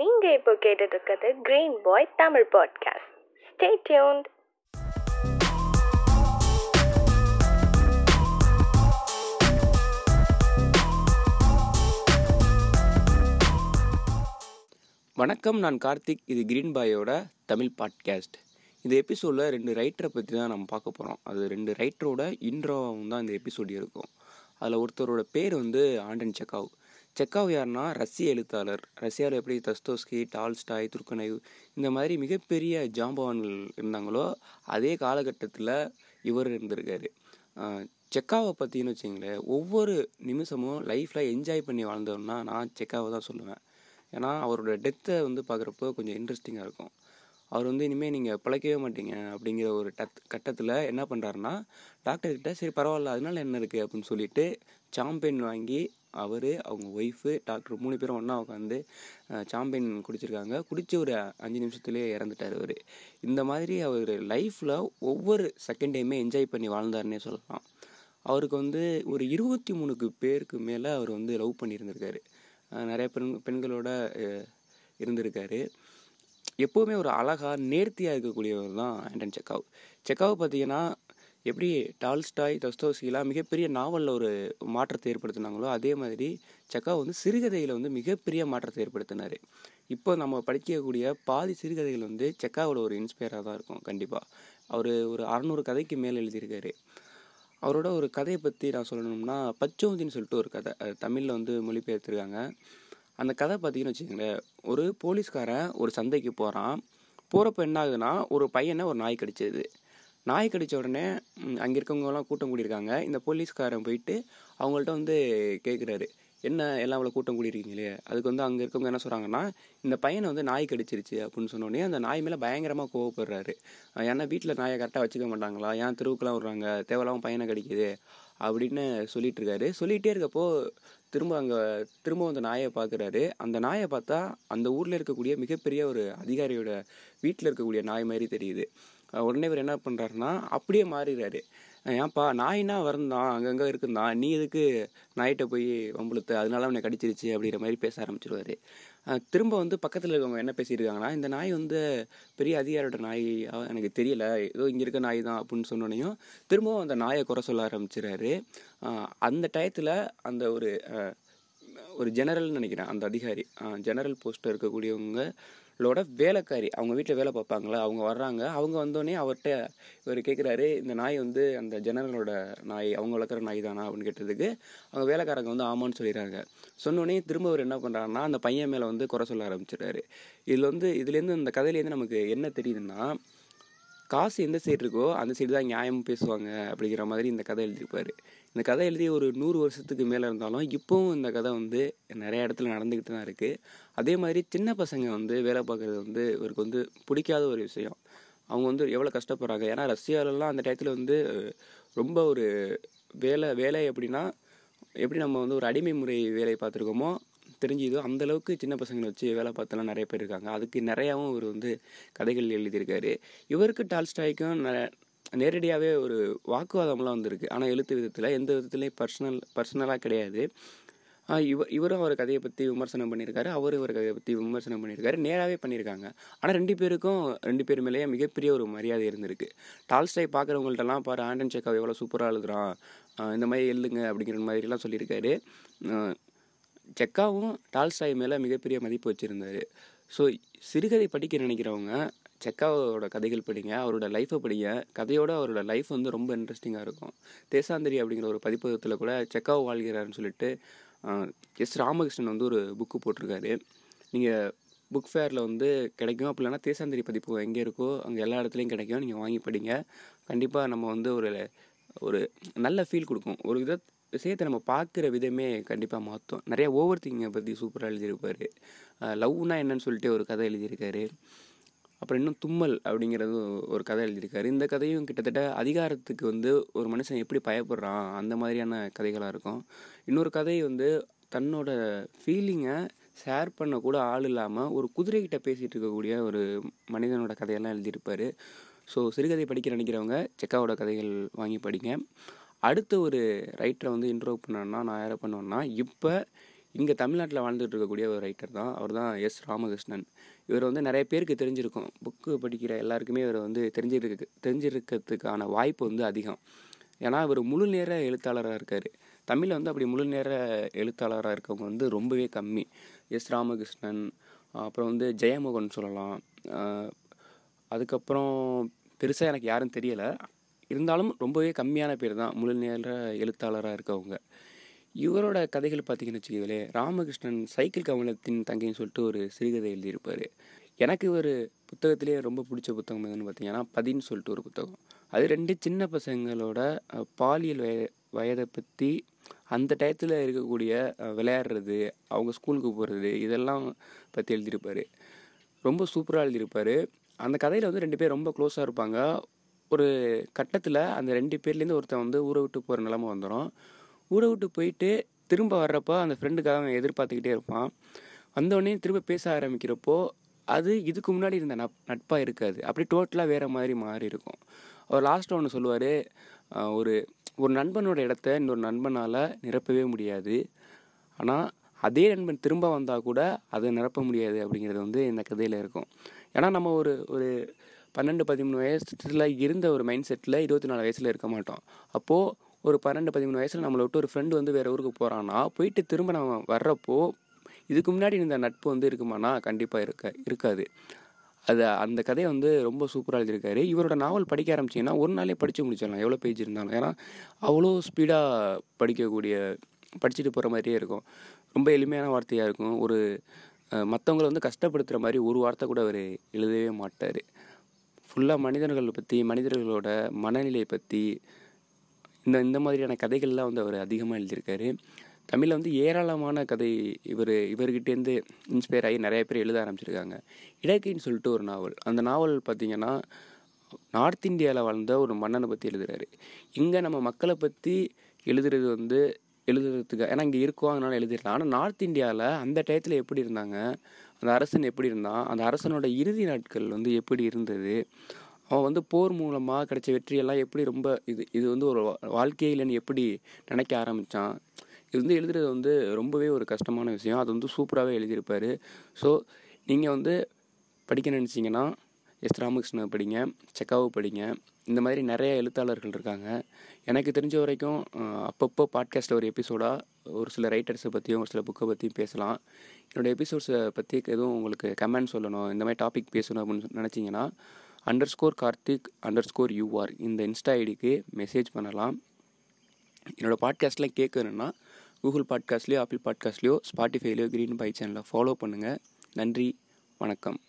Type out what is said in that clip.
நீங்க இப்போ கேட்டுட்டு இருக்கிறது green boy Tamil podcast stay tuned வணக்கம் நான் கார்த்திக். இது கிரீன் பாயோட தமிழ் பாட்காஸ்ட் இந்த எபிசோடில் ரெண்டு ரைட்டரை பற்றி தான் நம்ம பார்க்க போகிறோம் அது ரெண்டு ரைட்டரோட இன்ட்ரோவும் தான் இந்த எபிசோடு இருக்கும். அதில் ஒருத்தரோட பேர் வந்து ஆண்டன் செக்காவ். செக்காவ் யாருன்னா ரஷ்ய எழுத்தாளர் ரஷ்யாவில் எப்படி தஸ்தோஸ்கி டால்ஸ்டாய் துர்கனைவ் இந்த மாதிரி மிகப்பெரிய ஜாம்பவான்கள் இருந்தாங்களோ அதே காலகட்டத்தில் இவர் இருந்திருக்காரு. செக்காவை பற்றின்னு வச்சிங்களேன் ஒவ்வொரு நிமிஷமும் லைஃப்பில் என்ஜாய் பண்ணி வாழ்ந்தோம்னா நான் செக்காவை தான் சொல்லுவேன். ஏன்னா அவரோட டெத்தை வந்து பார்க்குறப்போ கொஞ்சம் இன்ட்ரெஸ்டிங்காக இருக்கும். அவர் வந்து இனிமேல் நீங்கள் பிழைக்கவே மாட்டீங்க அப்படிங்கிற ஒரு டத் கட்டத்தில் என்ன பண்ணுறாருன்னா டாக்டர்கிட்ட சரி பரவாயில்ல அதனால என்ன இருக்குது அப்படின்னு சொல்லிட்டு சாம்பியன் வாங்கி அவர் அவங்க ஒய்ஃபு டாக்டர் மூணு பேரும் ஒன்றா உட்காந்து சாம்பியன் குடிச்சிருக்காங்க. குடித்து ஒரு அஞ்சு நிமிஷத்துலேயே இறந்துட்டார் அவர். இந்த மாதிரி அவர் லைஃப்பில் ஒவ்வொரு செகண்டையுமே என்ஜாய் பண்ணி வாழ்ந்தாருன்னே சொல்லலாம். அவருக்கு வந்து ஒரு இருபத்தி மூணுக்கு பேருக்கு மேலே அவர் வந்து லவ் பண்ணியிருந்திருக்காரு. நிறைய பெண் பெண்களோட இருந்திருக்காரு. எப்போவுமே ஒரு அழகாக நேர்த்தியாக இருக்கக்கூடியவர் தான் ஆண்டன் செக்காவ். செக்காவ் பார்த்தீங்கன்னா எப்படி டால்ஸ்டாய் தஸ்தோசிலாம் மிகப்பெரிய நாவலில் ஒரு மாற்றத்தை ஏற்படுத்தினாங்களோ அதே மாதிரி செக்காவ் வந்து சிறுகதையில் வந்து மிகப்பெரிய மாற்றத்தை ஏற்படுத்தினார். இப்போ நம்ம படிக்கக்கூடிய பாதி சிறுகதைகள் வந்து செக்காவோட ஒரு இன்ஸ்பயராக தான் இருக்கும் கண்டிப்பாக அவர் ஒரு அறநூறு கதைக்கு மேலே எழுதியிருக்காரு. அவரோட ஒரு கதையை பற்றி நான் சொல்லணும்னா பச்சோந்தின்னு சொல்லிட்டு ஒரு கதை. தமிழில் வந்து மொழிபெயர்த்திருக்காங்க. அந்த கதை பார்த்தீங்கன்னு வச்சுக்கோங்களேன் ஒரு போலீஸ்காரன் ஒரு சந்தைக்கு போகிறான் போகிறப்ப என்ன ஆகுதுன்னா ஒரு பையனை ஒரு நாய் கடிச்சது. நாய் கடித்த உடனே அங்கே இருக்கவங்கலாம் கூட்டம் கூடியிருக்காங்க. இந்த போலீஸ்காரன் போயிட்டு அவங்கள்ட்ட வந்து கேட்குறாரு என்ன எல்லாம் அவ்வளோ கூட்டம் கூடியிருக்கீங்களே? அதுக்கு வந்து அங்கே இருக்கவங்க என்ன சொல்கிறாங்கன்னா இந்த பையனை வந்து நாய் கடிச்சிருச்சு அப்படின்னு சொன்னோடனே அந்த நாய் மேலே பயங்கரமாக கோவப்படுறாரு. ஏன்னா வீட்டில் நாயை கரெக்டாக வச்சுக்க மாட்டாங்களா? ஏன் தெருவுக்குலாம் விட்றாங்க? தேவையில்லாமல் பையனை கடிக்குது? அப்படின்னு சொல்லிட்டு இருக்காரு. சொல்லிகிட்டே இருக்கப்போ திரும்ப அங்கே திரும்ப அந்த நாயை பார்க்குறாரு அந்த நாயை பார்த்தா அந்த ஊரில் இருக்கக்கூடிய மிகப்பெரிய ஒரு அதிகாரியோட வீட்டில் இருக்கக்கூடிய நாய் மாதிரி தெரியுது. உடனே இவர் என்ன பண்ணுறாருன்னா அப்படியே மாறிடுறாரு. ஏன்ப்பா நாய்னா வரந்தான் அங்கங்கே இருக்குந்தான். நீ எதுக்கு நாய்கிட்ட போய் வம்புழுத்த அதனால அவனை கடிச்சிருச்சு அப்படிங்கிற மாதிரி பேச ஆரம்பிச்சிருவாரு. திரும்ப வந்து பக்கத்தில் இருக்கவங்க என்ன பேசியிருக்காங்கன்னா இந்த நாய் வந்து பெரிய அதிகாரியோட நாய் எனக்கு தெரியல ஏதோ இங்கே இருக்க நாய் தான் அப்படின்னு சொன்னோடனையும் திரும்பவும் அந்த நாயை குறை சொல்ல ஆரம்பிச்சிடறாரு. அந்த டயத்தில் அந்த ஒரு ஒரு ஜெனரல்னு நினைக்கிறேன் அந்த அதிகாரி ஜெனரல் போஸ்ட்டில் இருக்கக்கூடியவங்க அவங்களோட வேலைக்காரி. அவங்க வீட்டில் வேலை பார்ப்பாங்களா அவங்க வர்றாங்க. அவங்க வந்தோடனே அவர்கிட்ட இவர் கேட்குறாரு இந்த நாய் வந்து அந்த ஜெனரலோட நாய் அவங்க வளர்க்குற நாய் தானா? அப்படின்னு கேட்டதுக்கு அவங்க வேலைக்காரங்க வந்து ஆமான்னு சொல்லிடுறாங்க. சொன்னோடனே திரும்ப அவர் என்ன பண்ணுறாருன்னா அந்த பையன் மேலே வந்து குறை சொல்ல ஆரம்பிச்சிடுறாரு. இதில் வந்து இதுலேருந்து இந்த கதையிலேருந்து நமக்கு என்ன தெரியுதுன்னா காசு எந்த சைடு இருக்கோ அந்த சைடு தான் நியாயம் பேசுவாங்க அப்படிங்கிற மாதிரி இந்த கதை எழுதியிருப்பாரு. இந்த கதை எழுதி ஒரு நூறு வருஷத்துக்கு மேலே இருந்தாலும் இப்போவும் இந்த கதை வந்து நிறைய இடத்துல நடந்துக்கிட்டு தான் இருக்குது அதே மாதிரி சின்ன பசங்க வந்து வேலை பார்க்குறது வந்து இவருக்கு வந்து பிடிக்காத ஒரு விஷயம். அவங்க வந்து எவ்வளோ கஷ்டப்படுறாங்க? ஏன்னா ரஷ்யாலெலாம் அந்த டயத்தில் வந்து ரொம்ப ஒரு வேலை வேலை எப்படின்னா எப்படி நம்ம வந்து ஒரு அடிமை முறை வேலை பார்த்துருக்கோமோ தெரிஞ்சுதோ. அந்தளவுக்கு சின்ன பசங்களை வச்சு வேலை பார்த்தெல்லாம் நிறைய பேர் இருக்காங்க. அதுக்கு நிறையாவும் இவர் வந்து கதைகள் எழுதியிருக்காரு. இவருக்கு டால்ஸ்டாய்க்கும் ந நேரடியாகவே ஒரு வாக்குவாதம்லாம் வந்திருக்கு. ஆனால் எழுத்து விதத்தில் எந்த விதத்துலேயும் பர்சனல் பர்சனலாக கிடையாது. இவர் இவரும் அவர் கதையை பற்றி விமர்சனம் பண்ணியிருக்காரு. அவரும் இவர் கதையை பற்றி விமர்சனம் பண்ணியிருக்காரு. நேராகவே பண்ணியிருக்காங்க. ஆனால் ரெண்டு பேருக்கும் ரெண்டு பேர் மேலேயே மிகப்பெரிய ஒரு மரியாதை இருந்திருக்கு. டால்ஸ்டாய் பார்க்குறவங்கள்ட்டலாம் பாரு ஆண்டன் செக்காவை எவ்வளோ சூப்பராக எழுதுறான். இந்த மாதிரி எழுதுங்க அப்படிங்கிற மாதிரிலாம் சொல்லியிருக்காரு. செக்காவும் டால்ஸ்டாய் மேலே மிகப்பெரிய மதிப்பு வச்சுருந்தாரு. ஸோ சிறுகதை படிக்க நினைக்கிறவங்க செக்காவோட கதைகள் படிங்க அவரோட லைஃப்பை படிங்க. கதையோட அவரோட லைஃப் வந்து ரொம்ப இன்ட்ரெஸ்டிங்காக இருக்கும். தேசாந்திரி அப்படிங்கிற ஒரு பதிப்பகத்தில் கூட செக்காவ் வாழ்கிறாருன்னு சொல்லிட்டு எஸ் ராமகிருஷ்ணன் வந்து ஒரு புக்கு போட்டிருக்காரு. நீங்கள் புக் ஃபேரில் வந்து கிடைக்கும். அப்படி இல்லைனா தேசாந்திரி பதிப்பு எங்கே இருக்கோ அங்கே எல்லா இடத்துலையும் கிடைக்கும். நீங்கள் வாங்கி படிங்க. கண்டிப்பாக நம்ம வந்து ஒரு ஒரு நல்ல ஃபீல் கொடுக்கும். ஒரு வித விஷயத்தை நம்ம பார்க்குற விதமே கண்டிப்பாக மாற்றும் நிறைய ஓவர் திங்கிங்கை பற்றி சூப்பராக எழுதியிருப்பார் லவ்னா என்னன்னு சொல்லிட்டு ஒரு கதை எழுதியிருக்காரு. அப்புறம் இன்னும் தும்மல் அப்படிங்கிறது ஒரு கதை எழுதியிருக்காரு. இந்த கதையும் கிட்டத்தட்ட அதிகாரத்துக்கு வந்து ஒரு மனுஷன் எப்படி பயப்படுறான் அந்த மாதிரியான கதைகளாக இருக்கும். இன்னொரு கதை வந்து தன்னோட ஃபீலிங்கை ஷேர் பண்ணக்கூட ஆள் இல்லாமல் ஒரு குதிரைகிட்ட பேசிகிட்டு இருக்கக்கூடிய ஒரு மனிதனோட கதையெல்லாம் எழுதியிருப்பார். ஸோ சிறுகதை படிக்க நினைக்கிறவங்க செக்காவோட கதைகள் வாங்கி படிங்க. அடுத்த ஒரு ரைட்டரை வந்து இன்ட்ரோ பண்ணோன்னா நான் யாரை பண்ணுவேன்னா இப்போ இங்கே தமிழ்நாட்டில் வாழ்ந்துட்டு இருக்கக்கூடிய ஒரு ரைட்டர் தான். அவர் தான் எஸ் ராமகிருஷ்ணன். இவர் வந்து நிறைய பேருக்கு தெரிஞ்சிருக்கும். புக்கு படிக்கிற எல்லாருக்குமே இவர் வந்து தெரிஞ்சிருக்கு தெரிஞ்சிருக்கிறதுக்கான வாய்ப்பு வந்து அதிகம். ஏன்னா இவர் முழு நேர எழுத்தாளராக இருக்கார். தமிழில் வந்து அப்படி முழு நேர எழுத்தாளராக இருக்கவங்க வந்து ரொம்பவே கம்மி. எஸ் ராமகிருஷ்ணன் அப்புறம் வந்து ஜெயமோகன் சொல்லலாம். அதுக்கப்புறம் பெருசாக எனக்கு யாரும் தெரியலை. இருந்தாலும் ரொம்பவே கம்மியான பேர் தான் முழு நேர எழுத்தாளராக இருக்கவங்க. இவரோட கதைகள் பார்த்தீங்கன்னு வச்சுக்கோங்களேன் ராமகிருஷ்ணன் சைக்கிள் கவனத்தின் தங்கைன்னு சொல்லிட்டு ஒரு சிறுகதை எழுதியிருப்பார். எனக்கு ஒரு புத்தகத்திலே ரொம்ப பிடிச்ச புத்தகம் எதுன்னு பார்த்தீங்கன்னா பதின்னு சொல்லிட்டு ஒரு புத்தகம். அது ரெண்டு சின்ன பசங்களோட பாலியல் வய வயதை பற்றி அந்த டயத்தில் இருக்கக்கூடிய விளையாடுறது அவங்க ஸ்கூலுக்கு போகிறது இதெல்லாம் பற்றி எழுதியிருப்பார். ரொம்ப சூப்பராக எழுதியிருப்பார். அந்த கதையில் வந்து ரெண்டு பேர் ரொம்ப க்ளோஸாக இருப்பாங்க. ஒரு கட்டத்தில் அந்த ரெண்டு பேர்லேருந்து ஒருத்தன் வந்து ஊரை விட்டு போகிற நிலமை வந்துடும் ஊரை விட்டு போயிட்டு திரும்ப வர்றப்போ அந்த ஃப்ரெண்டுக்காக அவன் எதிர்பார்த்துக்கிட்டே இருப்பான். வந்தோடனே திரும்ப பேச ஆரம்பிக்கிறப்போ அது இதுக்கு முன்னாடி இருந்த நட் நட்பாக இருக்காது. அப்படி டோட்டலாக வேறு மாதிரி மாறி இருக்கும். அவர் லாஸ்ட்டாக ஒன்று சொல்லுவார் ஒரு ஒரு நண்பனோட இடத்த இன்னொரு நண்பனால் நிரப்பவே முடியாது. ஆனால் அதே நண்பன் திரும்ப வந்தால் கூட அதை நிரப்ப முடியாது அப்படிங்கிறது வந்து இந்த கதையில் இருக்கும். ஏன்னா நம்ம ஒரு ஒரு பன்னெண்டு பதிமூணு வயசுல இருந்த ஒரு மைண்ட் செட்டில் இருபத்தி நாலு வயசில் இருக்க மாட்டோம். அப்போது ஒரு பன்னெண்டு பதிமூணு வயசில் நம்மளை விட்டு ஒரு ஃப்ரெண்டு வந்து வேறு ஊருக்கு போகிறான்னா போயிட்டு திரும்ப நம்ம வர்றப்போ இதுக்கு முன்னாடி இந்த நட்பு வந்து இருக்குமானா? கண்டிப்பாக இருக்க இருக்காது. அது அந்த கதையை வந்து ரொம்ப சூப்பராக எழுதியிருக்காரு. இவரோட நாவல் படிக்க ஆரம்பிச்சிங்கன்னா ஒரு நாளே படித்து முடிச்சிடலாம். எவ்வளோ பேஜ் இருந்தாலும். ஏன்னா அவ்வளோ ஸ்பீடாக படிக்கக்கூடிய படிச்சுட்டு போகிற மாதிரியே இருக்கும். ரொம்ப எளிமையான வார்த்தையாக இருக்கும். ஒரு மற்றவங்களை வந்து கஷ்டப்படுத்துகிற மாதிரி ஒரு வார்த்தை கூட அவர் எழுதவே மாட்டார். ஃபுல்லாக மனிதர்கள் பற்றி மனிதர்களோட மனநிலையை பற்றி இந்த இந்த மாதிரியான கதைகள்லாம் வந்து அவர் அதிகமாக எழுதியிருக்காரு. தமிழில் வந்து ஏராளமான கதை இவர் இவர்கிட்டேருந்து இன்ஸ்பயர் ஆகி நிறைய பேர் எழுத ஆரம்பிச்சிருக்காங்க. இடக்கைன்னு சொல்லிட்டு ஒரு நாவல். அந்த நாவல் பார்த்திங்கன்னா நார்த் இந்தியாவில் வாழ்ந்த ஒரு மன்னனை பற்றி எழுதுறாரு. இங்கே நம்ம மக்களை பற்றி எழுதுறது வந்து எழுதுறதுக்கு ஏன்னா இங்கே இருக்கோம் அதனால் எழுதிடலாம். ஆனால் நார்த் இந்தியாவில் அந்த டயத்தில் எப்படி இருந்தாங்க? அந்த அரசன் எப்படி இருந்தான்? அந்த அரசனோட இறுதி நாட்கள் வந்து எப்படி இருந்தது? அவன் வந்து போர் மூலமாக கிடைச்ச வெற்றியெல்லாம் எப்படி ரொம்ப இது இது வந்து ஒரு வா- எப்படி நினைக்க ஆரம்பித்தான் இது வந்து எழுதுறது வந்து ரொம்பவே ஒரு கஷ்டமான விஷயம். அது வந்து சூப்பராகவே எழுதியிருப்பார். ஸோ நீங்கள் வந்து படிக்க நினச்சிங்கன்னா எஸ் ராமகிருஷ்ணன் படிங்க செக்காவை படிங்க. இந்த மாதிரி நிறைய எழுத்தாளர்கள் இருக்காங்க. எனக்கு தெரிஞ்ச வரைக்கும் அப்பப்போ பாட்காஸ்ட்டில் ஒரு எபிசோடாக ஒரு சில ரைட்டர்ஸை பற்றியும் ஒரு சில புக்கை பற்றியும் பேசலாம். என்னோடய எபிசோட்ஸை பற்றி எதுவும் உங்களுக்கு கமெண்ட் சொல்லணும் இந்த மாதிரி டாபிக் பேசணும் அப்படின்னு நினச்சிங்கன்னா under score Karthik under score UR இந்த இன்ஸ்டா ஐடிக்கு மெசேஜ் பண்ணலாம். என்னோடய பாட்காஸ்ட்லாம் கேட்கணுன்னா கூகுள் பாட்காஸ்ட்லேயோ ஆப்பிள் பாட்காஸ்ட்லேயோ ஸ்பாட்டிஃபைலையோ க்ரீன் பை சேனலை ஃபாலோ பண்ணுங்கள் நன்றி வணக்கம்.